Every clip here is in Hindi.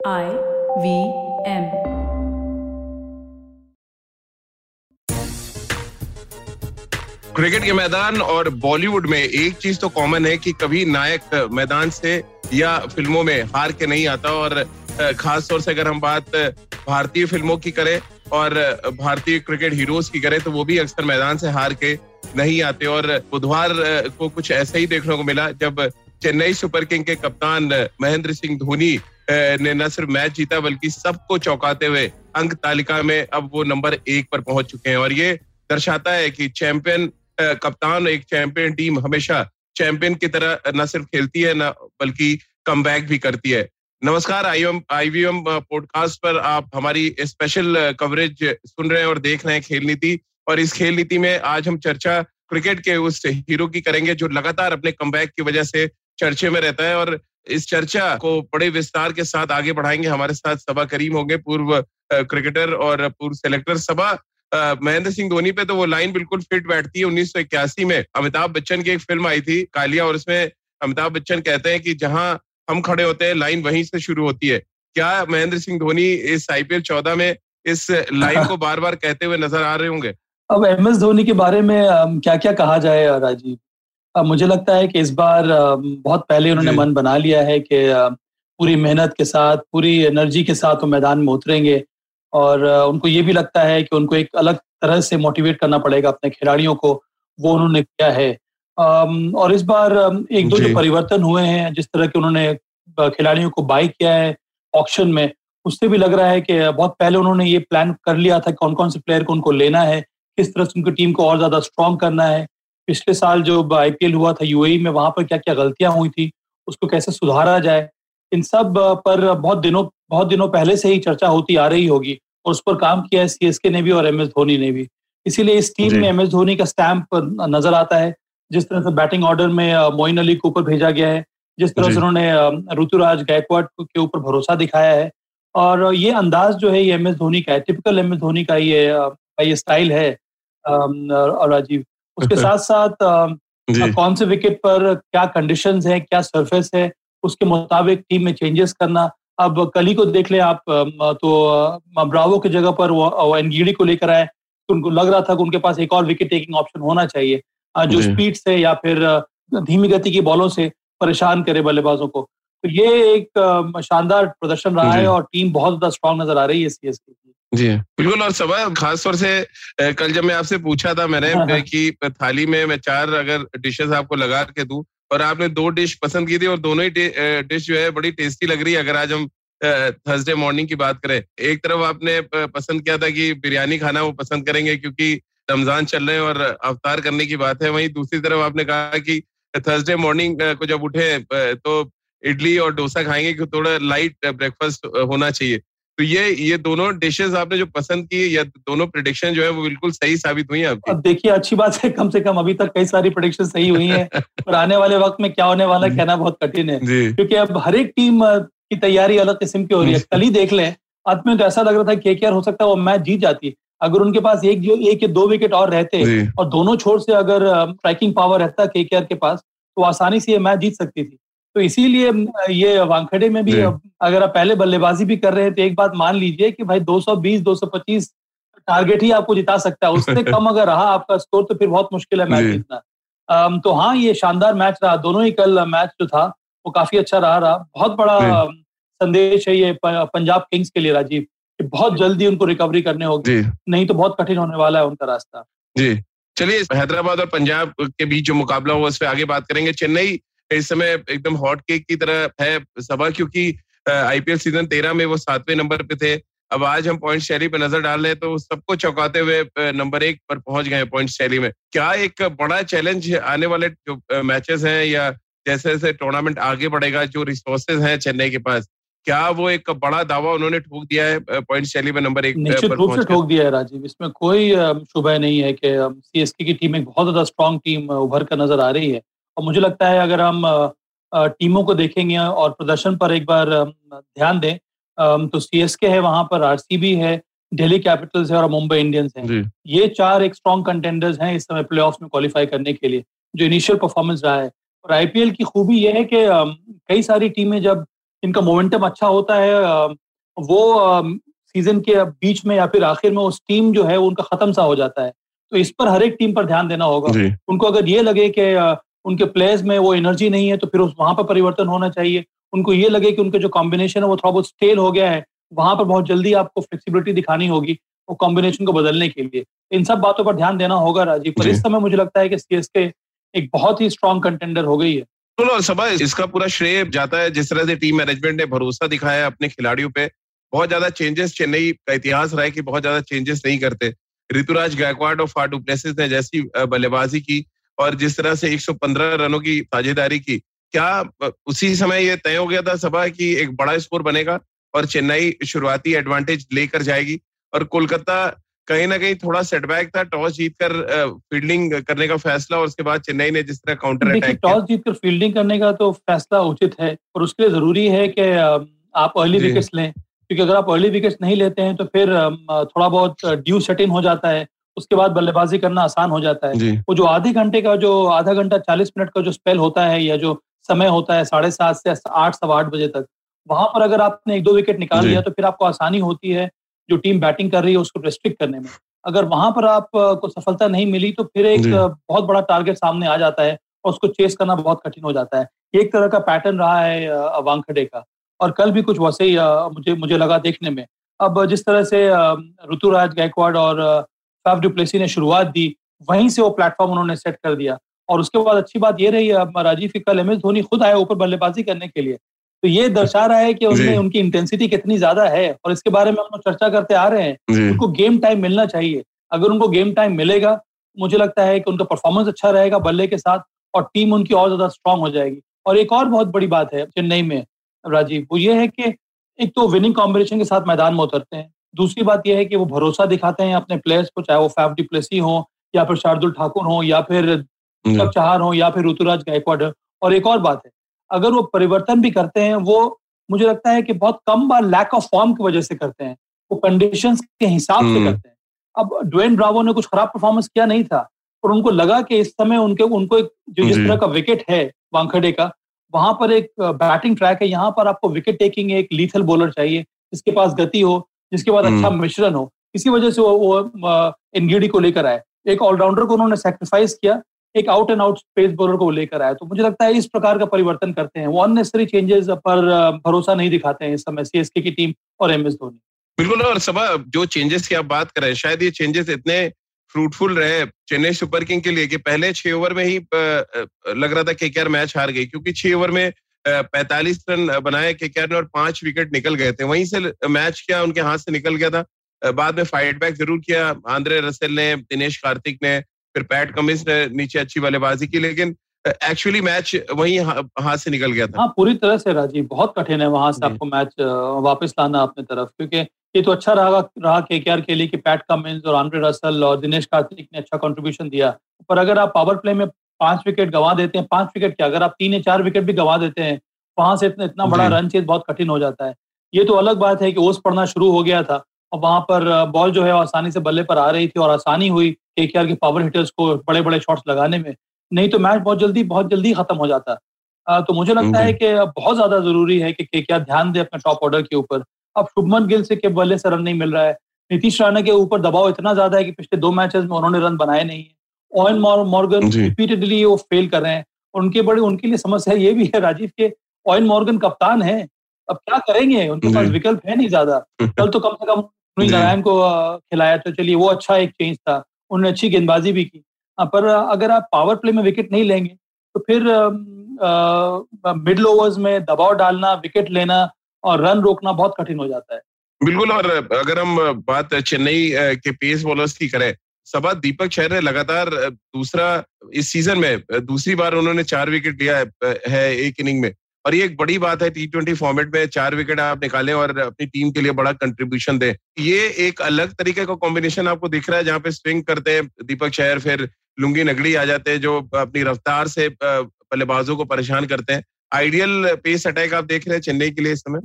I V M. क्रिकेट के मैदान और बॉलीवुड में एक चीज़ तो कॉमन है कि कभी नायक मैदान से या फ़िल्मों में हार के नहीं आता और खास तौर से अगर हम बात भारतीय फ़िल्मों की करें और भारतीय क्रिकेट हीरोज की करें तो वो भी अक्सर मैदान से हार के नहीं आते और बुधवार को कुछ ऐसा ही देखने को मिला जब चेन्नई सुपर किंग के कप्तान महेंद्र सिंह धोनी ने न सिर्फ़ मैच जीता, बल्कि सबको चौंकाते हुए अंक तालिका में अब वो नंबर एक पर पहुँच चुके हैं। और ये दर्शाता है कि चैंपियन कप्तान एक चैंपियन टीम हमेशा चैंपियन की तरह न सिर्फ़ खेलती है, न, बल्कि कम भी करती है। नमस्कार आईएम आईवीएम पॉडकास्ट पर आप हमारी स्पेशल कवरेज सुन रहे हैं और देख रहे हैं खेल नीति। और इस खेल नीति में आज हम चर्चा क्रिकेट के उस हीरो की करेंगे जो लगातार अपने कम की वजह से चर्चे में रहता है और इस चर्चा को बड़े विस्तार के साथ आगे बढ़ाएँगे। हमारे साथ सभा करीम होंगे पूर्व क्रिकेटर और पूर्व सेलेक्टर सभा महेंद्र सिंह धोनी पे तो वो लाइन बिल्कुल फिट बैठती है। उन्नीस सौ इक्यासी में अमिताभ बच्चन की एक फ़िल्म आई थी कालिया और उसमें अमिताभ बच्चन कहते हैं कि जहाँ हम खड़े होते हैं लाइन वहीं से शुरू होती है। क्या महेंद्र सिंह धोनी इस आईपीएल चौदह में इस लाइन को बार बार कहते हुए नज़र आ रहे होंगे? अब एम एस धोनी के बारे में क्या क्या कहा जाए राजीव? मुझे लगता है कि इस बार बहुत पहले उन्होंने मन बना लिया है कि पूरी मेहनत के साथ पूरी एनर्जी के साथ वो मैदान में उतरेंगे। और उनको ये भी लगता है कि उनको एक अलग तरह से मोटिवेट करना पड़ेगा अपने खिलाड़ियों को वो उन्होंने किया है। और इस बार एक दो जो परिवर्तन हुए हैं जिस तरह के उन्होंने खिलाड़ियों को बाई किया है ऑप्शन में उससे भी लग रहा है कि बहुत पहले उन्होंने ये प्लान कर लिया था कौन कौन से प्लेयर को उनको लेना है किस तरह से उनकी टीम को और ज़्यादा स्ट्रॉन्ग करना है। पिछले साल जो आईपीएल हुआ था यूएई में वहाँ पर क्या क्या गलतियाँ हुई थी उसको कैसे सुधारा जाए इन सब पर बहुत दिनों बहुत दिनों पहले से ही चर्चा होती आ रही होगी और उस पर काम किया है सीएसके ने भी और एम एस धोनी ने भी। इसीलिए इस टीम में एम एस धोनी का स्टैंप नज़र आता है जिस तरह से बैटिंग ऑर्डर में मोइन अली को ऊपर भेजा गया है जिस तरह से उन्होंने ऋतुराज गायकवाड के ऊपर भरोसा दिखाया है और ये अंदाज जो है ये एम एस धोनी का है टिपिकल एम एस धोनी का ये ये स्टाइल है राजीव। उसके साथ साथ कौन से विकेट पर क्या कंडीशंस है क्या सरफेस है उसके मुताबिक टीम में चेंजेस करना। अब कली को देख ले आप तो ब्रावो की जगह पर वो एनगीडी को लेकर आए। तो उनको लग रहा था कि उनके पास एक और विकेट टेकिंग ऑप्शन होना चाहिए। जो स्पीड से या फिर धीमी गति की बॉलों से परेशान करे बल्लेबाजों को। तो ये एक शानदार प्रदर्शन रहा है और टीम बहुत ज़्यादा स्ट्रांग नज़र आ रही है सी एस की। जी। बिल्कुल और सब खास तौर से कल जब मैं आपसे पूछा था मैंने हाँ, हाँ। कि थाली में मैं चार अगर डिशेस आपको लगा के दू और आपने दो डिश पसंद की थी और दोनों ही डिश जो है बड़ी टेस्टी लग रही है अगर आज हम थर्सडे मॉर्निंग की बात करें। एक तरफ़ आपने पसंद किया था कि बिरयानी खाना वो पसंद करेंगे क्योंकि रमज़ान चल रहे हैं और अवतार करने की बात है। वहीं दूसरी तरफ़ आपने कहा कि थर्सडे मॉर्निंग को जब उठे तो इडली और डोसा खाएँगे कि थोड़ा लाइट ब्रेकफास्ट होना चाहिए। तो ये ये दोनों डिशेस आपने जो पसंद की या दोनों प्रिडिक्शन जो है वो बिल्कुल सही साबित हुई है आपकी। अब देखिए अच्छी बात है कम से कम अभी तक कई सारी प्रिडिक्शन सही हुई हैं और आने वाले वक्त में क्या होने वाला कहना बहुत कठिन है। क्योंकि अब हर एक टीम की तैयारी अलग किस्म की हो रही है। कल ही देख लें अंत में तो ऐसा लग रहा था के हो सकता है वो मैच जीत जाती अगर उनके पास एक जो एक या दो विकेट और रहते और दोनों छोर से अगर स्ट्राइकिंग पावर रहता के के पास तो आसानी से ये मैच जीत सकती थी। तो इसीलिए ये वानखेड़े में भी अगर आप पहले बल्लेबाजी भी कर रहे हैं तो एक बात मान लीजिए कि भाई 220 225 टारगेट ही आपको जिता सकता है। उससे कम अगर रहा आपका स्कोर तो फिर बहुत मुश्किल है मैच जीतना। तो हाँ ये शानदार मैच रहा। दोनों ही कल मैच जो था वो काफ़ी अच्छा रहा रहा। बहुत बड़ा संदेश है ये पंजाब किंग्स के लिए राजीव कि बहुत जल्दी उनको रिकवरी करने होगी। नहीं तो बहुत कठिन होने वाला है उनका रास्ता। जी। चलिए हैदराबाद और पंजाब के बीच जो मुकाबला हुआ उस पर आगे बात करेंगे। चेन्नई इस समय एकदम हॉट केक की तरह है सभा क्योंकि आईपीएल सीज़न तेरह में वो सातवें नंबर पे थे। अब आज हम पॉइंट शैली पे नज़र डाल रहे हैं तो सबको चौंकाते हुए नंबर एक पर पहुँच गए पॉइंट शैली में। क्या एक बड़ा चैलेंज आने वाले जो मैचेस हैं या जैसे जैसे टूर्नामेंट आगे बढ़ेगा जो रिसोर्सेज हैं चेन्नई के पास क्या वो एक बड़ा दावा उन्होंने ठोक दिया है पॉइंट शैली में नंबर एक निश्चित रूप से ठोक दिया है राजीव। इसमें कोई शुभ नहीं है कि सीएसके की टीम एक बहुत ज़्यादा स्ट्रॉन्ग टीम उभर कर नज़र आ रही है। और मुझे लगता है अगर हम टीमों को देखेंगे और प्रदर्शन पर एक बार ध्यान दें तो सी एस के है वहाँ पर आरसीबी है दिल्ली कैपिटल्स है और मुंबई इंडियंस है। ये चार एक स्ट्रॉन्ग कंटेंडर्स हैं इस समय प्ले में क्वालिफाई करने के लिए जो इनिशियल परफॉर्मेंस रहा है। और आईपीएल की खूबी यह है कि कई सारी टीमें जब इनका मोमेंटम अच्छा होता है वो सीज़न के बीच में या फिर आखिर में उस टीम जो है उनका खत्म सा हो जाता है। तो इस पर हर एक टीम पर ध्यान देना होगा। उनको अगर ये लगे कि उनके प्लेयर्स में वो एनर्जी नहीं है तो फिर उस वहाँ पर परिवर्तन होना चाहिए। उनको ये लगे कि उनके जो कॉम्बिनेशन है वो थोड़ा बहुत स्टेल हो गया है। वहाँ पर बहुत जल्दी आपको फ्लेक्सिबिलिटी दिखानी होगी वो कॉम्बिनेशन को बदलने के लिए। इन सब बातों पर ध्यान देना होगा राजीव। पर इस समय मुझे लगता है कि सीएसके एक बहुत ही स्ट्रॉन्ग कंटेंडर हो गई है। और सभा इसका पूरा श्रेय जाता है। जिस तरह से टीम मैनेजमेंट ने भरोसा दिखाया अपने खिलाड़ियों पे बहुत ज़्यादा चेंजेस चेन्नई का इतिहास रहा है कि बहुत ज़्यादा चेंजेस नहीं करते। ऋतुराज गायकवाड और फाटू प्लेसिस ने जैसी बल्लेबाजी की और जिस तरह से 115 रनों की साझेदारी की क्या उसी समय ये तय हो गया था सभा कि एक बड़ा स्कोर बनेगा और चेन्नई शुरुआती एडवांटेज लेकर जाएगी और कोलकाता कहीं ना कहीं थोड़ा सेटबैक था टॉस जीतकर फील्डिंग करने का फैसला और उसके बाद चेन्नई ने जिस तरह काउंटर अटैक टॉस जीतकर फील्डिंग करने का तो फैसला उचित है और उसके लिए ज़रूरी है कि आप अर्ली विकेट्स लें क्योंकि अगर आप अर्ली विकेट्स नहीं लेते हैं तो फिर थोड़ा बहुत ड्यू सेट इन हो जाता है। उसके बाद बल्लेबाजी करना आसान हो जाता है। वो जो आधे घंटे का जो आधा घंटा चालीस मिनट का जो स्पेल होता है या जो समय होता है साढ़े सात से आठ सवा आठ बजे तक वहाँ पर अगर आपने एक दो विकेट निकाल लिया तो फिर आपको आसानी होती है जो टीम बैटिंग कर रही है उसको रिस्ट्रिक्ट करने में। अगर वहाँ पर आपको सफलता नहीं मिली तो फिर एक बहुत बड़ा टारगेट सामने आ जाता है और उसको चेस करना बहुत कठिन हो जाता है। एक तरह का पैटर्न रहा है वांखडे का। और कल भी कुछ वैसे ही मुझे मुझे लगा देखने में। अब जिस तरह से ऋतुराज गायकवाड़ और फैफ डुप्लेसी ने शुरुआत दी वहीं से वो प्लेटफॉर्म उन्होंने सेट कर दिया। और उसके बाद अच्छी बात ये रही राजीव की कल एम एस धोनी खुद आए ऊपर बल्लेबाजी करने के लिए। तो ये दर्शा रहा है कि उनमें उनकी इंटेंसिटी कितनी ज़्यादा है और इसके बारे में हम लोग चर्चा करते आ रहे हैं। उनको गेम टाइम मिलना चाहिए। अगर उनको गेम टाइम मिलेगा मुझे लगता है कि उनका परफॉर्मेंस अच्छा रहेगा बल्ले के साथ और टीम उनकी और ज़्यादा स्ट्रांग हो जाएगी। और एक और बहुत बड़ी बात है चेन्नई में राजीव वो ये है कि एक तो विनिंग कॉम्बिनेशन के साथ मैदान में उतरते हैं। दूसरी बात यह है कि वो भरोसा दिखाते हैं अपने प्लेयर्स को चाहे वो फैफ डिप्लेसी हो या फिर शार्दुल ठाकुर हो या फिर चार हो या फिर ऋतुराज गायकवाड और एक और बात है अगर वो परिवर्तन भी करते हैं वो मुझे लगता है कि बहुत कम बार लैक ऑफ़ फॉर्म की वजह से करते हैं। वो कंडीशन के हिसाब से हम्म। करते हैं। अब ड्वेन ब्रावो ने कुछ खराब परफॉर्मेंस किया नहीं था और उनको लगा कि इस समय उनके उनको एक जो जिस तरह का विकेट है वांखड़े का वहाँ पर एक बैटिंग ट्रैक है यहाँ पर आपको विकेट टेकिंग एक लीथल बॉलर चाहिए जिसके पास गति हो जिसके बाद अच्छा हम्म। मिश्रण हो। इसी वजह से वो, वो एनगीडी को लेकर आए एक ऑलराउंडर को उन्होंने सेक्रीफाइस किया एक out and out pace bowler को लेकर आए तो मुझे लगता है इस प्रकार का परिवर्तन करते हैं। वो अननेसरी चेंजेस पर भरोसा नहीं दिखाते हैं इस समय सीएसके की टीम और एम एस धोनी। बिल्कुल और सभा जो चेंजेस की आप बात कर रहे हैं शायद ये चेंजेस इतने फ्रूटफुल रहे चेन्नई सुपर किंग के लिए कि पहले छह ओवर में ही लग रहा था के मैच हार गई क्योंकि छह ओवर में पैंतालीस रन बनाए के ने और पाँच विकेट निकल गए थे। वहीं से मैच क्या उनके हाथ से निकल गया था? बाद में फाइट बैक ज़रूर किया। आंद्रे रसेल ने दिनेश कार्तिक ने फिर पैट कमिंस ने नीचे अच्छी बल्लेबाजी की लेकिन एक्चुअली मैच वहीं हाथ से निकल गया था। हाँ पूरी तरह से राजीव बहुत कठिन है वहाँ से आपको मैच वापस लाना अपने तरफ़ क्योंकि ये तो अच्छा रहा रहा के के लिए कि पैट कमिंस और आंड्रे रसल और दिनेश कार्तिक ने अच्छा कंट्रीब्यूशन दिया। पर अगर आप पावर प्ले में पाँच विकेट गंवा देते हैं पाँच विकेट क्या? अगर आप तीन या चार विकेट भी गंवा देते हैं वहाँ से इतना इतना बड़ा रन चेज बहुत कठिन हो जाता है। ये तो अलग बात है कि ओस पड़ना शुरू हो गया था और वहाँ पर बॉल जो है आसानी से बल्ले पर आ रही थी और आसानी हुई के के पावर हिटर्स को बड़े बड़े शॉट्स लगाने में। नहीं तो मैच बहुत जल्दी बहुत जल्दी खत्म हो जाता। तो मुझे लगता है कि बहुत ज़्यादा ज़रूरी है कि के ध्यान दे अपने टॉप ऑर्डर के ऊपर। अब शुभमन गिल से के बल्ले से रन नहीं मिल रहा है। नीतीश राणा के ऊपर दबाव इतना ज़्यादा है कि पिछले दो मैचेस में उन्होंने रन बनाए नहीं है। ओएन मॉर्गन रिपीटेडली वो फेल कर रहे हैं। और उनके बड़े उनके लिए समस्या ये भी है राजीव के ओएन मॉर्गन कप्तान है। अब क्या करेंगे? उनके पास विकल्प है नहीं ज़्यादा। कल तो कम से कम नारायण को खिलाया तो चलिए वो अच्छा एक चेंज था। उन्होंने अच्छी गेंदबाजी भी की। पर अगर आप पावर प्ले में विकेट नहीं लेंगे तो फिर मिडल ओवर्स में दबाव डालना विकेट लेना और रन रोकना बहुत कठिन हो जाता है। बिल्कुल और अगर हम बात चेन्नई के पेस बॉलर्स की करें सबा दीपक शहर ने लगातार दूसरा, इस सीज़न में दूसरी बार उन्होंने चार विकेट लिया है एक इनिंग में। और ये एक बड़ी बात है टी ट्वेंटी फॉर्मेट में चार विकेट आप निकालें और अपनी टीम के लिए बड़ा कंट्रीब्यूशन दें। ये एक अलग तरीके का कॉम्बिनेशन आपको दिख रहा है, जहाँ पे स्विंग करते हैं दीपक शहर, फिर लुंगी नगड़ी आ जाते हैं, जो अपनी रफ्तार से बल्लेबाजों को परेशान करते हैं। आइडियल पेस अटैक आप देख रहे हैं चेन्नई के लिए इस समय?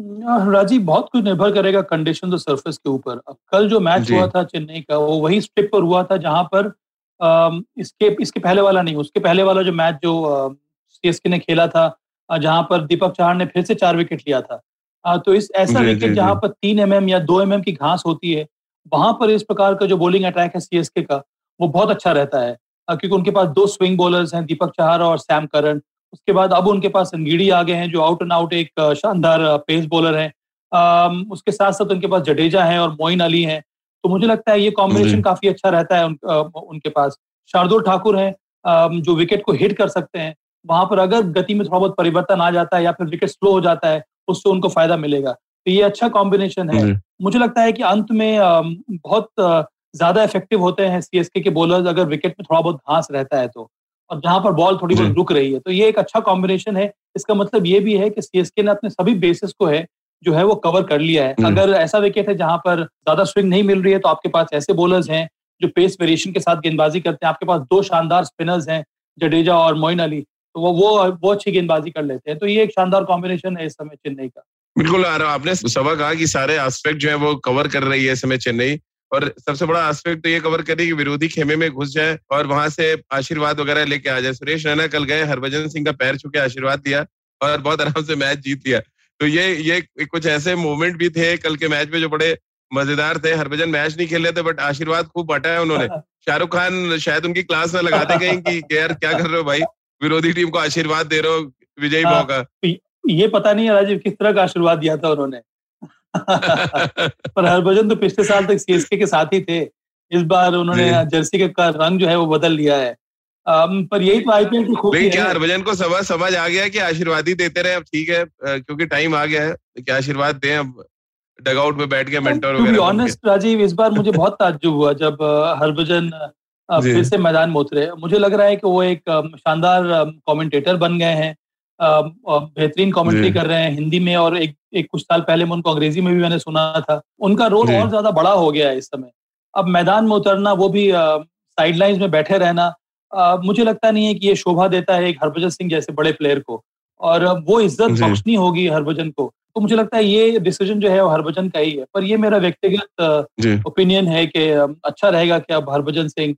राजीव बहुत कुछ निर्भर करेगा कंडीशन तो सरफेस के ऊपर। अब कल जो मैच हुआ था चेन्नई का वो वही स्ट्रिप पर हुआ था जहाँ पर इसके इसके पहले वाला नहीं उसके पहले वाला जो मैच जो सीएसके ने खेला था जहाँ पर दीपक चाहर ने फिर से चार विकेट लिया था। तो इस ऐसा विकेट जहाँ पर तीन एम या दो एम की घास होती है वहाँ पर इस प्रकार का जो बॉलिंग अटैक है सीएसके का वो बहुत अच्छा रहता है। क्योंकि उनके पास दो स्विंग बॉलर्स हैं दीपक चहारा और सैम करन उसके बाद अब उनके पास संगीडी आ गए हैं जो आउट एंड आउट एक शानदार पेस बॉलर है। उसके साथ साथ उनके पास जडेजा है और मोइन अली है। तो मुझे लगता है ये कॉम्बिनेशन काफ़ी अच्छा रहता है उन, उनके पास। शार्दुल ठाकुर है जो विकेट को हिट कर सकते हैं। वहाँ पर अगर गति में थोड़ा बहुत परिवर्तन आ जाता है या फिर विकेट स्लो हो जाता है उससे उनको फ़ायदा मिलेगा। तो ये अच्छा कॉम्बिनेशन है। मुझे लगता है कि अंत में बहुत ज़्यादा इफ़ेक्टिव होते हैं सीएसके के बॉलर्स अगर विकेट में थोड़ा बहुत घास रहता है तो। और जहाँ पर बॉल थोड़ी बहुत रुक रही है। तो ये एक अच्छा कॉम्बिनेशन है। इसका मतलब ये भी है कि सीएसके ने अपने सभी बेसिस को है जो है वो कवर कर लिया है। अगर ऐसा विकेट है जहाँ पर ज़्यादा स्विंग नहीं मिल रही है तो आपके पास ऐसे बॉलर्स हैं जो पेस वेरिएशन के साथ गेंदबाजी करते हैं। आपके पास दो शानदार स्पिनर्स हैं जडेजा और मोइन अली। तो वो वो वो अच्छी गेंदबाजी कर लेते हैं। तो ये एक शानदार कॉम्बिनेशन है इस समय चेन्नई का। बिल्कुल आपने सवा कहा कि सारे एस्पेक्ट जो है वो कवर कर रही है इस समय चेन्नई। और सबसे बड़ा एस्पेक्ट तो ये कवर करे कि विरोधी खेमे में घुस जाए और वहाँ से आशीर्वाद वगैरह लेके आ जाए। सुरेश रैना कल गए हरभजन सिंह का पैर छुके आशीर्वाद दिया और बहुत आराम से मैच जीत लिया। तो ये ये कुछ ऐसे मोमेंट भी थे कल के मैच में जो बड़े मज़ेदार थे। हरभजन मैच नहीं खेल रहे थे बट आशीर्वाद खूब बांटा है उन्होंने। शाहरुख खान शायद उनकी क्लास में लगाते कहीं कि यार क्या कर रहे हो भाई? विरोधी टीम को आशीर्वाद दे रहे हो विजयी हाँ, मौका। ये पता नहीं है राजीव किस तरह का आशीर्वाद दिया था उन्होंने। पर हरभजन तो पिछले साल तक सीएसके के साथ ही थे। इस बार उन्होंने जर्सी का रंग जो है वो बदल लिया है। पर यही तो आईपीएल की खूबी क्या हरभजन को समझ समझ आ गया कि आशीर्वाद ही देते रहे? अब ठीक है क्योंकि टाइम आ गया है क्या आशीर्वाद दें अब। डगआउट में बैठ के मेंटर वगैरह ऑनेस्ट राजीव इस बार मुझे बहुत ताज्जुब हुआ जब हरभजन फिर से मैदान में उतरे। मुझे लग रहा है कि वो एक शानदार कमेंटेटर बन गए हैं। बेहतरीन कमेंट्री कर रहे हैं हिंदी में और एक एक कुछ साल पहले मैं उनको अंग्रेज़ी में भी मैंने सुना था। उनका रोल और ज़्यादा बड़ा हो गया है इस समय। अब मैदान में उतरना वो भी साइडलाइंस में बैठे रहना आ, मुझे लगता नहीं है कि ये शोभा देता है एक हरभजन सिंह जैसे बड़े प्लेयर को। और वो इज़्ज़त बख्शनी होगी हरभजन को। तो मुझे लगता है ये डिसीज़न जो है वो हरभजन का ही है। पर ये मेरा व्यक्तिगत ओपिनियन है कि अच्छा रहेगा कि अब हरभजन सिंह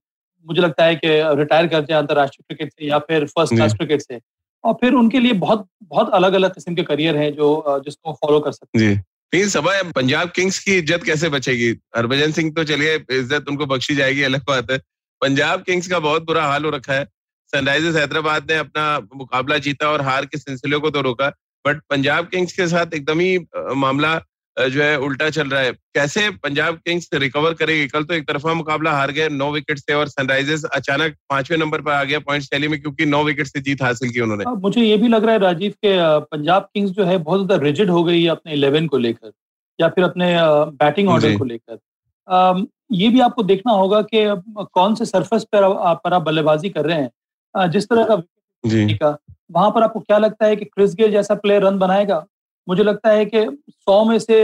मुझे लगता है कि रिटायर कर जाए अंतर्राष्ट्रीय क्रिकेट से या फिर फ़र्स्ट क्लास क्रिकेट से। और फिर उनके लिए बहुत बहुत अलग अलग किस्म के करियर हैं जो जिसको फॉलो कर सकते हैं। सब पंजाब किंग्स की इज़्ज़त कैसे बचेगी? हरभजन सिंह तो चलिए, इज़्ज़त उनको बख्शी जाएगी, अलग बात है। पंजाब किंग्स का बहुत बुरा हाल हो रखा है। सनराइजर्स हैदराबाद ने अपना मुकाबला जीता और हार के सिलसिले को तो रोका, बट पंजाब किंग्स के साथ एकदम ही मामला जो है उल्टा चल रहा है। कैसे पंजाब किंग्स रिकवर करेगी? कल तो एक तरफा मुकाबला हार गए नौ विकेट से और सनराइजर्स अचानक पाँचवें नंबर पर आ गया पॉइंट टैली में क्योंकि नौ विकेट से जीत हासिल की उन्होंने। मुझे ये भी लग रहा है राजीव के पंजाब किंग्स जो है बहुत ज़्यादा रिजिड हो गई है अपने इलेवन को लेकर या फिर अपने बैटिंग ऑर्डर को लेकर। ये भी आपको देखना होगा कि कौन से सरफेस पर पर आप बल्लेबाजी कर रहे हैं। जिस तरह का वहाँ पर आपको क्या लगता है कि क्रिस गेल जैसा प्लेयर रन बनाएगा? मुझे लगता है कि सौ में से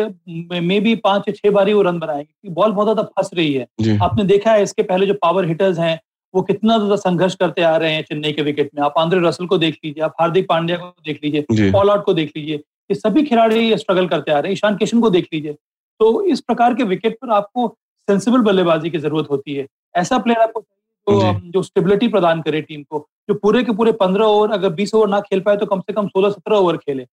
मे बी पाँच या छह बार वो रन बनाएँगे बॉल बहुत ज़्यादा फंस रही है। आपने देखा है इसके पहले जो पावर हिटर्स हैं वो कितना ज़्यादा संघर्ष करते आ रहे हैं चेन्नई के विकेट में। आप आंद्रे रसल को देख लीजिए आप हार्दिक पांड्या को देख लीजिए ऑल आउट को देख लीजिए ये सभी खिलाड़ी स्ट्रगल करते आ रहे हैं। ईशान किशन को देख लीजिए। तो इस प्रकार के विकेट पर आपको सेंसिबल बल्लेबाजी की ज़रूरत होती है। ऐसा प्लेयर आपको तो जो स्टेबिलिटी प्रदान करे टीम को जो पूरे के पूरे पंद्रह ओवर अगर बीस ओवर ना खेल पाए तो कम से कम सोलह सत्रह ओवर खेले।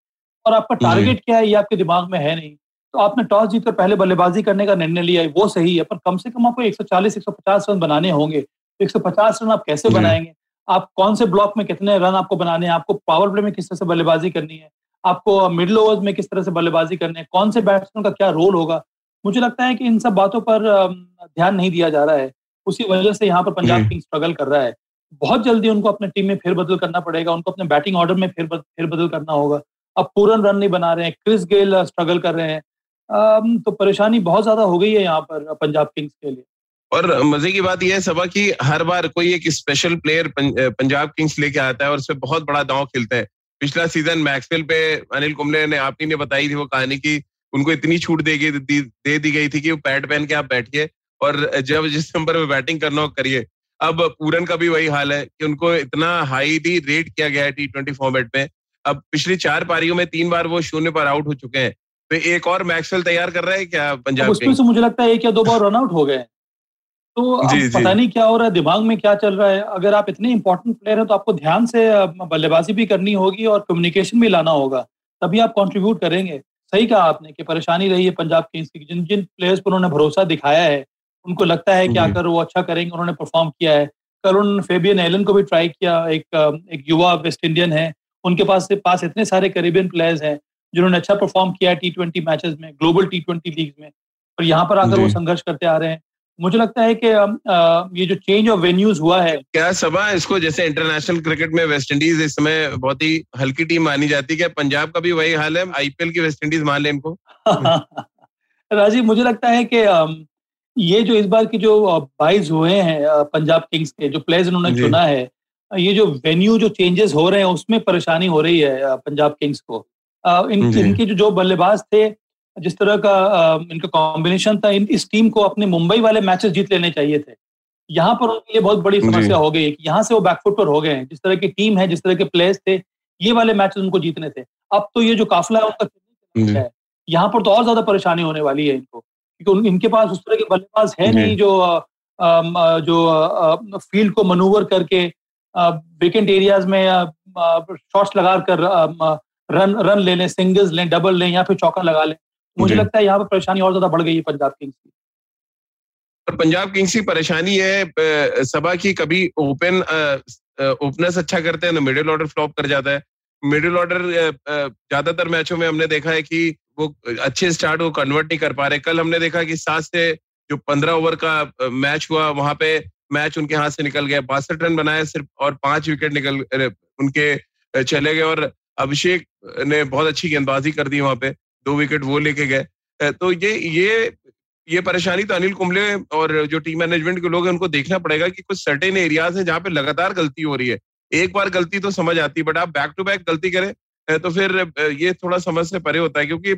और आपका टारगेट क्या है ये आपके दिमाग में है नहीं। तो आपने टॉस जीतकर पहले बल्लेबाजी करने का निर्णय लिया है वो सही है पर कम से कम आपको 140 150 रन बनाने होंगे। तो 150 रन आप कैसे बनाएँगे? आप कौन से ब्लॉक में कितने रन आपको बनाने हैं? आपको पावर प्ले में किस तरह से बल्लेबाजी करनी है? आपको मिडिल ओवर्स में किस तरह से बल्लेबाजी करनी है? कौन से बैट्समैन का क्या रोल होगा? मुझे लगता है कि इन सब बातों पर ध्यान नहीं दिया जा रहा है। उसी वजह से यहाँ पर पंजाब किंग्स स्ट्रगल कर रहा है। बहुत जल्दी उनको अपने टीम में फिर बदल करना पड़ेगा उनको अपने बैटिंग ऑर्डर में फिर फिर बदल करना होगा। अब पूरन रन नहीं बना रहे हैं क्रिस गेल स्ट्रगल कर रहे हैं। तो परेशानी बहुत ज़्यादा हो गई है यहाँ पर पंजाब किंग्स के लिए। और मज़े की बात यह है सबा की हर बार कोई एक स्पेशल प्लेयर पंजाब किंग्स लेके आता है और उसमें बहुत बड़ा दांव खेलता है। पिछला सीज़न मैक्सवेल पे अनिल कुंबले ने आप ही ने बताई थी वो कहानी की उनको इतनी छूट दे, दी, दे दी गई थी कि वो पैड पहन के आप बैठिए और जब जिस नंबर में बैटिंग करना हो करिए। अब पूरन का भी वही हाल है कि उनको इतना हाई भी रेट किया गया है टी ट्वेंटी फॉर्मेट में। अब पिछली चार पारियों में तीन बार वो शून्य पर आउट हो चुके हैं। तो एक और मैक्सवेल तैयार कर रहा है क्या पंजाब उसमें से मुझे लगता है एक या दो बार रन आउट हो गए। तो जी, पता नहीं क्या हो रहा है दिमाग में क्या चल रहा है। अगर आप इतने इंपॉर्टेंट प्लेयर हैं तो आपको ध्यान से बल्लेबाजी भी करनी होगी और कम्युनिकेशन भी लाना होगा। तभी आप कंट्रीब्यूट करेंगे। सही कहा आपने कि परेशानी रही है पंजाब किंग्स की जिन जिन प्लेयर्स पर उन्होंने भरोसा दिखाया है उनको लगता है कि अगर वो अच्छा करेंगे उन्होंने परफॉर्म किया है। कल उन्होंने फेबियन एलन को भी ट्राई किया एक एक युवा वेस्ट इंडियन है। उनके पास से पास इतने सारे करीबियन प्लेयर्स हैं जिन्होंने अच्छा परफॉर्म किया है टी ट्वेंटी मैचेस में ग्लोबल टी ट्वेंटी लीग में। और यहाँ पर आकर वो संघर्ष करते आ रहे हैं। मुझे लगता है कि ये जो चेंज ऑफ़ वेन्यूज हुआ है। क्या सभा इसको? जैसे इंटरनेशनल क्रिकेट में वेस्ट इंडीज इस समय बहुत ही हल्की टीम मानी जाती है। क्या पंजाब का भी वही हाल है? आईपीएल की वेस्ट इंडीज मान ले इनको। राजीव मुझे लगता है कि ये जो इस बार की जो बाइज हुए हैं पंजाब किंग्स के जो प्लेयर्स उन्होंने चुना है ये जो वेन्यू जो चेंजेस हो रहे हैं उसमें परेशानी हो रही है पंजाब किंग्स को। इन इनके जो जो बल्लेबाज थे जिस तरह का इनका कॉम्बिनेशन था इन इस टीम को अपने मुंबई वाले मैचेस जीत लेने चाहिए थे। यहाँ पर उनके लिए बहुत बड़ी समस्या हो गई कि यहाँ से वो बैकफुट पर हो गए हैं। जिस तरह की टीम है जिस तरह के प्लेयर्स थे ये वाले मैचेस उनको जीतने थे। अब तो ये जो काफिला है उनका है। यहाँ पर तो और ज़्यादा परेशानी होने वाली है इनको क्योंकि इनके पास उस तरह के बल्लेबाज है नहीं जो जो फ़ील्ड को मनूवर करके विकेट एरियाज़ में शॉट्स लगा कर रन रन ले लें सिंगल्स लें डबल लें या फिर चौका लगा लें। मुझे लगता है यहाँ पर परेशानी और ज़्यादा बढ़ गई है पंजाब किंग्स की। और पंजाब किंग्स की परेशानी है सभा की कभी ओपन ओपनर्स अच्छा करते हैं ना मिडिल ऑर्डर फ्लॉप कर जाता है। मिडिल ऑर्डर ज़्यादातर मैचों में हमने देखा है कि वो अच्छे स्टार्ट को कन्वर्ट नहीं कर पा रहे। कल हमने देखा कि सात से जो पंद्रह ओवर का मैच हुआ वहाँ पे मैच उनके हाथ से निकल गया। बासठ रन बनाए सिर्फ़ और पाँच विकेट निकल उनके चले गए और अभिषेक ने बहुत अच्छी गेंदबाजी कर दी वहाँ पे। दो विकेट वो लेके गए। तो ये ये ये परेशानी तो अनिल कुंबले और जो टीम मैनेजमेंट के लोग हैं, उनको देखना पड़ेगा कि कुछ सर्टेन एरियाज़ हैं जहाँ पे लगातार गलती हो रही है। एक बार गलती तो समझ आती है बट आप बैक टू बैक गलती करें तो फिर ये थोड़ा समझ से परे होता है क्योंकि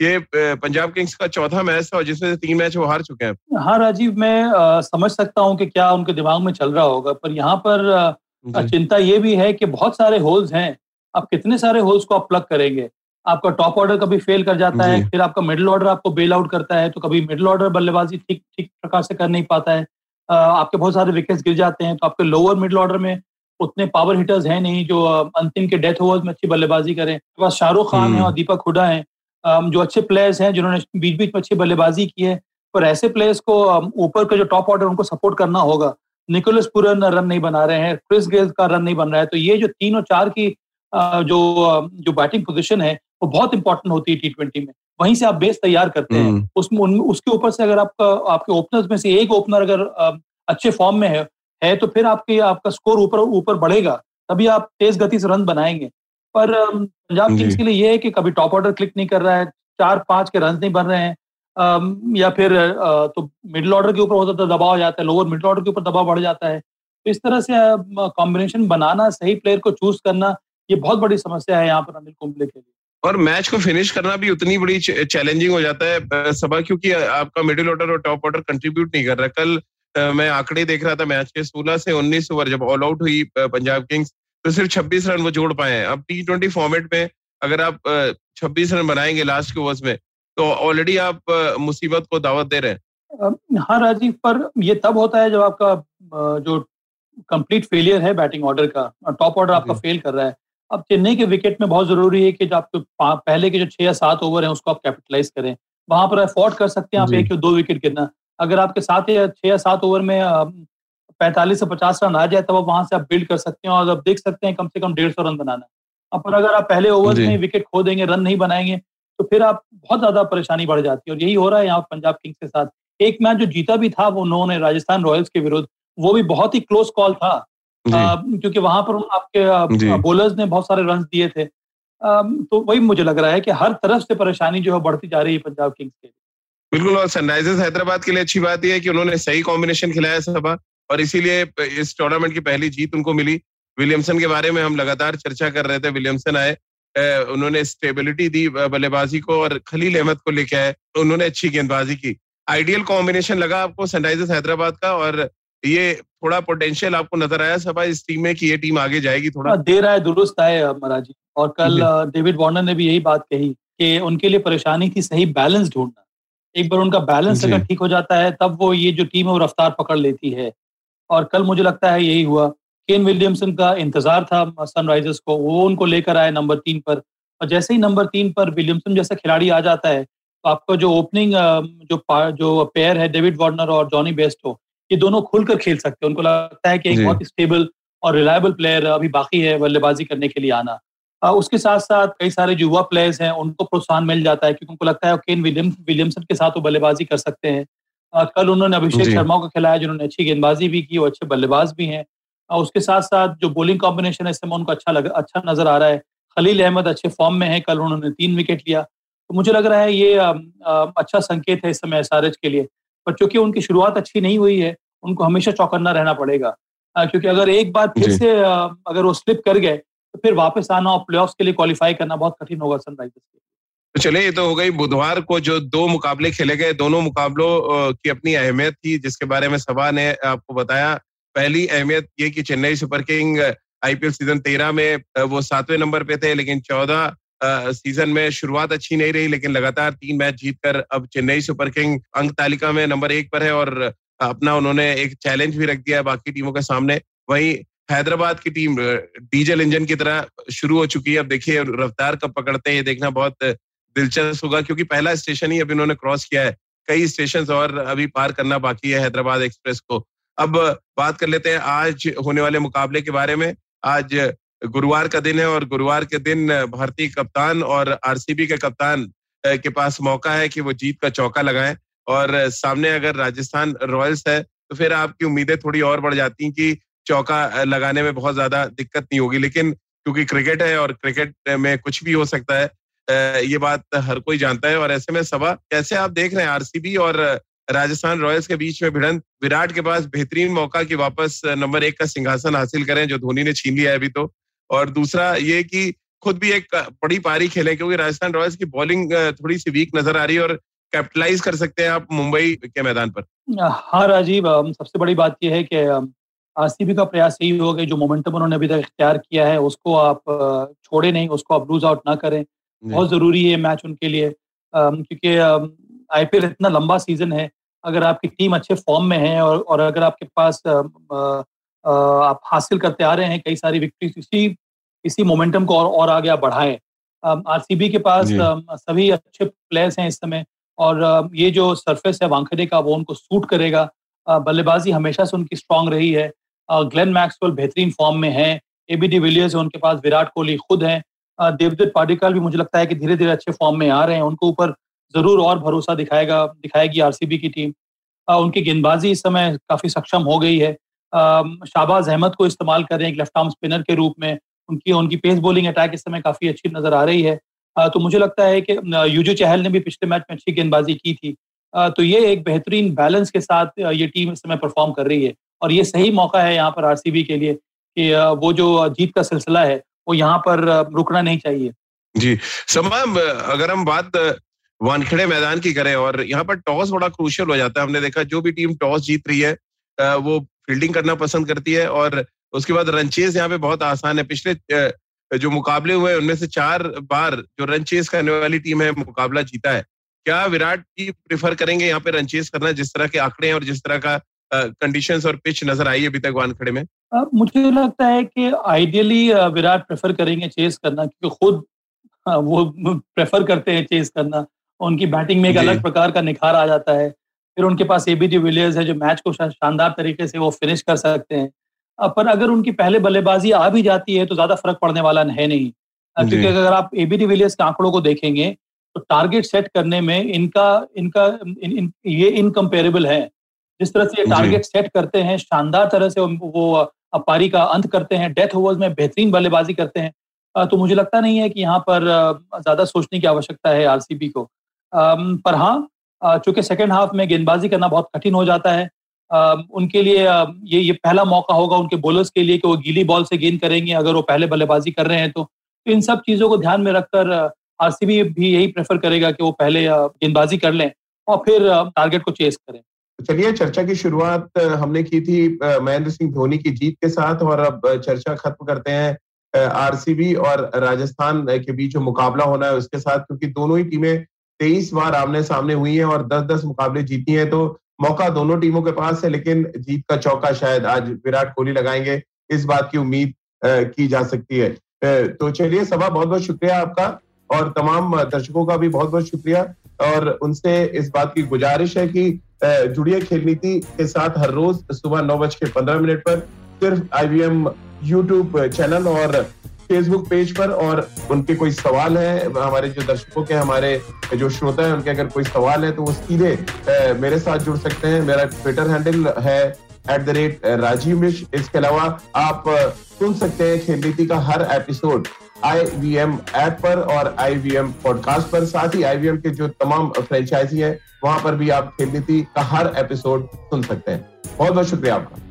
ये पंजाब किंग्स का चौथा मैच था जिसमें से तीन मैच वो हार चुके हैं। हाँ राजीव मैं आ, समझ सकता हूँ कि क्या उनके दिमाग में चल रहा होगा पर यहाँ पर आ, चिंता ये भी है कि बहुत सारे होल्स हैं। आप कितने सारे होल्स को आप प्लग करेंगे? आपका टॉप ऑर्डर कभी फेल कर जाता है फिर आपका मिडिल ऑर्डर आपको बेल आउट करता है तो कभी मिडिल ऑर्डर बल्लेबाजी ठीक ठीक प्रकार से कर नहीं पाता है। आपके बहुत सारे विकेट्स गिर जाते हैं तो आपके लोअर मिडिल ऑर्डर में उतने पावर हिटर्स हैं नहीं जो अंतिम के डेथ ओवर्स में अच्छी बल्लेबाजी करें। बस शाहरुख खान है और हम्म। दीपक हुडा है जो अच्छे प्लेयर्स हैं जिन्होंने बीच बीच में अच्छी बल्लेबाजी की है पर ऐसे प्लेयर्स को ऊपर का जो टॉप ऑर्डर उनको सपोर्ट करना होगा। निकोलस पूरन रन नहीं बना रहे हैं क्रिस गेल का रन नहीं बन रहा है तो ये जो तीन और चार की जो जो बैटिंग पोजिशन है वो बहुत इंपॉर्टेंट होती है टी ट्वेंटी में। वहीं से आप बेस तैयार करते हैं। हम्म। उसमें उसके ऊपर से अगर आपका आपके ओपनर्स में से एक ओपनर अगर अच्छे फॉर्म में है है तो फिर आपके आपका स्कोर ऊपर ऊपर बढ़ेगा तभी आप तेज गति से रन बनाएँगे। पर पंजाब किंग्स के लिए ये है कि कभी टॉप ऑर्डर क्लिक नहीं कर रहा है चार पाँच के रन नहीं बन रहे हैं या फिर तो मिडिल ऑर्डर के ऊपर होता तो दबाव हो जाता है लोअर मिडिल ऑर्डर के ऊपर दबाव बढ़ जाता है। तो इस तरह से कॉम्बिनेशन बनाना सही प्लेयर को चूज़ करना ये बहुत बड़ी समस्या है यहाँ पर अनिल कुंबले के लिए। और मैच को फिनिश करना भी उतनी बड़ी चैलेंजिंग हो जाता है सभा क्योंकि आपका मिडिल ऑर्डर और टॉप ऑर्डर कंट्रीब्यूट नहीं कर रहा। कल मैं आंकड़े देख रहा था मैच के सोलह से उन्नीस ओवर जब ऑल आउट हुई पंजाब किंग्स तो सिर्फ़ छब्बीस रन वो जोड़ पाए हैं। अब टी ट्वेंटी फॉर्मेट में अगर आप छब्बीस रन बनाएँगे लास्ट के ओवर्स में तो ऑलरेडी आप मुसीबत को दावत दे रहे हैं। हाँ राजीव पर ये तब होता है जब आपका जो कंप्लीट फेलियर है बैटिंग ऑर्डर का टॉप ऑर्डर आपका फेल कर रहा है। अब चेन्नई के विकेट में बहुत ज़रूरी है कि जो आपके पहले के जो छह या सात ओवर हैं उसको आप कैपिटलाइज करें। वहाँ पर अफोर्ड कर सकते हैं आप एक या दो विकेट गिरना। अगर आपके साथ या छह या सात ओवर में पैंतालीस से पचास रन आ जाए तब आप वहाँ से आप बिल्ड कर सकते हैं और आप देख सकते हैं कम से कम डेढ़ सौ रन बनाना। अब पर अगर आप पहले ओवर में विकेट खो देंगे रन नहीं बनाएँगे तो फिर आप बहुत ज़्यादा परेशानी बढ़ जाती है। और यही हो रहा है यहाँ पंजाब किंग्स के साथ। एक मैच जो जीता भी था वो उन्होंने राजस्थान रॉयल्स के विरुद्ध वो भी बहुत ही क्लोज कॉल था। आ, क्योंकि वहाँ पर आपके बोलर्स ने बहुत सारे रन दिए थे। आ, तो वही मुझे लग रहा है कि हर तरफ़ से परेशानी जो है बढ़ती जा रही है पंजाब किंग्स के लिए। बिल्कुल और सनराइजर्स हैदराबाद के लिए अच्छी बात यह है कि उन्होंने सही कॉम्बिनेशन खिलाया सभा और इसीलिए इस टूर्नामेंट की पहली जीत उनको मिली। विलियमसन के बारे में हम लगातार चर्चा कर रहे थे। विलियमसन आए उन्होंने स्टेबिलिटी दी बल्लेबाजी को और खलील अहमद को लेके आए। उन्होंने अच्छी गेंदबाजी की। आइडियल कॉम्बिनेशन लगा आपको सनराइजर्स हैदराबाद का और ये थोड़ा पोटेंशियल आपको नज़र आया सभा इस टीम में कि ये टीम आगे जाएगी थोड़ा। हाँ, दे रहा है दुरुस्त है महाराज और कल डेविड वार्नर ने भी यही बात कही कि उनके लिए परेशानी थी सही बैलेंस ढूंढना। एक बार उनका बैलेंस अगर ठीक हो जाता है तब वो ये जो टीम है वो रफ्तार पकड़ लेती है। और कल मुझे लगता है यही हुआ। केन विलियमसन का इंतज़ार था सनराइजर्स को वो उनको लेकर आए नंबर तीन पर। और जैसे ही नंबर तीन पर विलियमसन जैसा खिलाड़ी आ जाता है तो आपका जो ओपनिंग जो जो पेयर है डेविड वार्नर और जॉनी बेस्टो ये दोनों खुलकर खेल सकते हैं। उनको लगता है कि एक बहुत स्टेबल और रिलायबल प्लेयर अभी बाकी है बल्लेबाजी करने के लिए आना। उसके साथ साथ कई सारे युवा प्लेयर्स हैं उनको प्रोत्साहन मिल जाता है क्योंकि उनको लगता है केन विलियम विलियमसन के साथ वो बल्लेबाजी कर सकते हैं। कल उन्होंने अभिषेक शर्मा को खिलाया जिन्होंने अच्छी गेंदबाजी भी की और अच्छे बल्लेबाज भी हैं। उसके साथ साथ जो बॉलिंग कॉम्बिनेशन है इस समय उनको अच्छा लग अच्छा नज़र आ रहा है। खलील अहमद अच्छे फॉर्म में है कल उन्होंने तीन विकेट लिया। तो मुझे लग रहा है ये अच्छा संकेत है इस समय एस के लिए। पर चूँकि उनकी शुरुआत अच्छी नहीं हुई है उनको हमेशा चौकन्ना रहना पड़ेगा। क्योंकि अगर एक बार फिर से अगर वो स्लिप कर गए तो फिर वापस आना और प्ले के लिए क्वालिफाई करना बहुत कठिन होगा सनराइजर्स के तो चले ये तो हो गई बुधवार को जो दो मुकाबले खेले गए। दोनों मुकाबलों की अपनी अहमियत थी, जिसके बारे में सभा ने आपको बताया। पहली अहमियत ये कि Chennai Super King IPL season तेरह में वो सातवें नंबर पे थे, लेकिन चौदह सीज़न में शुरुआत अच्छी नहीं रही, लेकिन लगातार तीन मैच जीतकर अब चेन्नई सुपर किंग अंक तालिका में नंबर एक पर है और अपना उन्होंने एक चैलेंज भी रख दिया है बाकी टीमों के सामने। वहीं हैदराबाद की टीम, डीजल इंजन की तरह शुरू हो चुकी है। अब देखिए, रफ्तार कब पकड़ते हैं, ये देखना बहुत दिलचस्प होगा, क्योंकि पहला स्टेशन ही अभी उन्होंने क्रॉस किया है। कई स्टेशन और अभी पार करना बाकी है हैदराबाद एक्सप्रेस को। अब बात कर लेते हैं आज होने वाले मुकाबले के बारे में। आज गुरुवार का दिन है और गुरुवार के दिन भारतीय कप्तान और आरसीबी के कप्तान के पास मौका है कि वो जीत का चौका लगाएँ। और सामने अगर राजस्थान रॉयल्स है तो फिर आपकी उम्मीदें थोड़ी और बढ़ जाती हैं कि चौका लगाने में बहुत ज़्यादा दिक्कत नहीं होगी। लेकिन क्योंकि क्रिकेट है और क्रिकेट में कुछ भी हो सकता है ये बात हर कोई जानता है और ऐसे में सभा कैसे आप देख रहे हैं आरसीबी और राजस्थान रॉयल्स के बीच में भिड़ंत? विराट के पास बेहतरीन मौका कि वापस नंबर एक का सिंहासन हासिल करें, जो धोनी ने छीन लिया है अभी तो। और दूसरा ये कि खुद भी एक बड़ी पारी खेले, क्योंकि राजस्थान रॉयल्स की बॉलिंग थोड़ी सी वीक नज़र आ रही है और कैपिटलाइज कर सकते हैं आप मुंबई के मैदान पर। हाँ राजीव सबसे बड़ी बात यह है कि आरसीबी का प्रयास यही होगा जो मोमेंटम उन्होंने अभी तक इख्तियार किया है, उसको आप छोड़े नहीं, उसको आप लूज आउट ना करें। बहुत ज़रूरी है मैच उनके लिए। क्योंकि आईपीएल इतना लंबा सीज़न है अगर आपकी टीम अच्छे फॉर्म में है और, और अगर आपके पास आप हासिल करते आ रहे हैं कई सारी विक्ट्री इसी इसी मोमेंटम को और, और आगे आप बढ़ाएँ। आरसीबी के पास सभी अच्छे प्लेयर्स हैं इस समय और ये जो सरफेस है वांखड़े का वो उनको सूट करेगा। बल्लेबाजी हमेशा से उनकी स्ट्रांग रही है। ग्लेन मैक्सवेल बेहतरीन फॉर्म में है। एबी डी विलियर्स उनके पास विराट कोहली खुद है। देवदत्त पाडिकल भी मुझे लगता है कि धीरे धीरे अच्छे फॉर्म में आ रहे हैं। उनके ऊपर ज़रूर और भरोसा दिखाएगा, दिखाएगी आरसीबी की टीम उनकी गेंदबाजी इस समय काफ़ी सक्षम हो गई है। शाहबाज अहमद को इस्तेमाल कर रहे हैं एक लेफ़्ट आर्म स्पिनर के रूप में। उनकी उनकी पेस बॉलिंग अटैक इस समय काफ़ी अच्छी नज़र आ रही है। तो मुझे लगता है कि यूजो चहल ने भी पिछले मैच में अच्छी गेंदबाजी की थी। तो ये एक बेहतरीन बैलेंस के साथ ये टीम इस समय परफॉर्म कर रही है। और ये सही मौका है यहाँ पर आरसीबी के लिए कि वो जो जीत का सिलसिला है वो यहाँ पर रुकना नहीं चाहिए। जी समाम अगर हम बात वानखेड़े मैदान की करें और यहाँ पर टॉस बड़ा क्रूशियल हो जाता है। हमने देखा जो भी टीम टॉस जीत रही है वो फील्डिंग करना पसंद करती है और उसके बाद रनचेज यहाँ पे बहुत आसान है। पिछले जो मुकाबले हुए उनमें से चार बार जो रन चेस करने वाली टीम है, मुकाबला जीता है। क्या विराट जी प्रिफर करेंगे यहाँ पे रन चेस करना, जिस तरह के आंकड़े हैं और जिस तरह का कंडीशंस और पिच नज़र आई है अभी तक वानखेड़े में? मुझे लगता है कि आइडियली विराट प्रेफर करेंगे चेस करना क्योंकि खुद वो प्रेफर करते हैं चेस करना। उनकी बैटिंग में एक अलग प्रकार का निखार आ जाता है। फिर उनके पास एबी डी विलियर्स है जो मैच को शानदार तरीके से वो फिनिश कर सकते हैं। पर अगर उनकी पहले बल्लेबाजी आ भी जाती है तो ज़्यादा फ़र्क पड़ने वाला है नहीं। क्योंकि अगर आप एबी डिविलियर्स के आंकड़ों को देखेंगे तो टारगेट सेट करने में इनका इनका इन, इन, ये इनकम्पेरेबल है। जिस तरह से ये टारगेट सेट करते हैं शानदार तरह से वो पारी का अंत करते हैं डेथ ओवर्स में बेहतरीन बल्लेबाजी करते हैं। तो मुझे लगता नहीं है कि यहाँ पर ज़्यादा सोचने की आवश्यकता है आरसीबी को। पर हाँ चूँकि सेकेंड हाफ़ में गेंदबाजी करना बहुत कठिन हो जाता है उनके लिए ये ये पहला मौका होगा उनके बॉलर्स के लिए कि वो गीली बॉल से गेंद करेंगे अगर वो पहले बल्लेबाजी कर रहे हैं तो, तो इन सब चीज़ों को ध्यान में रखकर आरसीबी भी यही प्रेफर करेगा कि वो पहले गेंदबाजी कर लें और फिर टारगेट को चेस करें। चलिए, चर्चा की शुरुआत हमने की थी महेंद्र सिंह धोनी की जीत के साथ और अब चर्चा खत्म करते हैं आरसीबी और राजस्थान के बीच जो मुकाबला होना है उसके साथ, क्योंकि दोनों ही टीमें तेईस बार आमने सामने हुई हैं और दस दस मुकाबले जीती हैं तो मौका दोनों टीमों के पास है, लेकिन जीत का चौका शायद आज विराट कोहली लगाएँगे, इस बात की उम्मीद की जा सकती है। तो चलिए, सभा बहुत बहुत शुक्रिया आपका और तमाम दर्शकों का भी बहुत बहुत शुक्रिया। और उनसे इस बात की गुजारिश है कि जुड़िए खेल नीति के साथ हर रोज सुबह नौ बज के पंद्रह मिनट पर सिर्फ़ आईवीएम यूट्यूब चैनल और फेसबुक पेज पर और उनके कोई सवाल है, हमारे जो दर्शकों के, हमारे जो श्रोता है, उनके अगर कोई सवाल है तो वो सीधे मेरे साथ जुड़ सकते हैं। मेरा ट्विटर हैंडल है at the rate Rajeev Mish इसके अलावा आप सुन सकते हैं खेल नीति का हर episode I V M app पर और आई वी एम पॉडकास्ट पर। साथ ही आई वी एम के जो तमाम फ्रेंचाइजी है, वहाँ पर भी आप खेल नीति का हर एपिसोड सुन सकते हैं। बहुत बहुत शुक्रिया आपका।